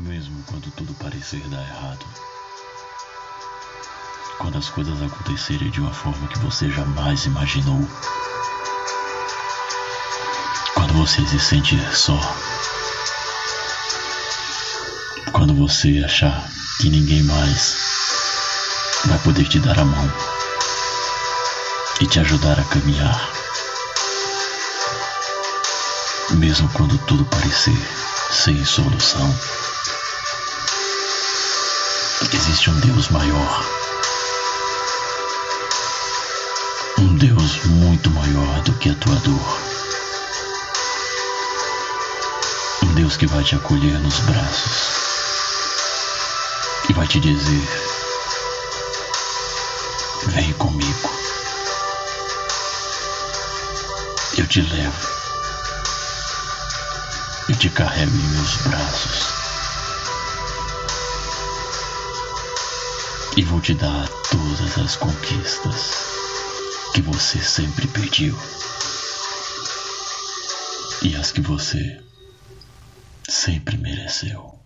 Mesmo quando tudo parecer dar errado. Quando as coisas acontecerem de uma forma que você jamais imaginou. Quando você se sentir só. Quando você achar que ninguém mais vai poder te dar a mão e te ajudar a caminhar. Mesmo quando tudo parecer sem solução. Existe um Deus maior. Um Deus muito maior do que a tua dor. Um Deus que vai te acolher nos braços e vai te dizer: Vem comigo. Eu te levo. Eu te carrego em meus braços. E vou te dar todas as conquistas que você sempre pediu. E as que você sempre mereceu.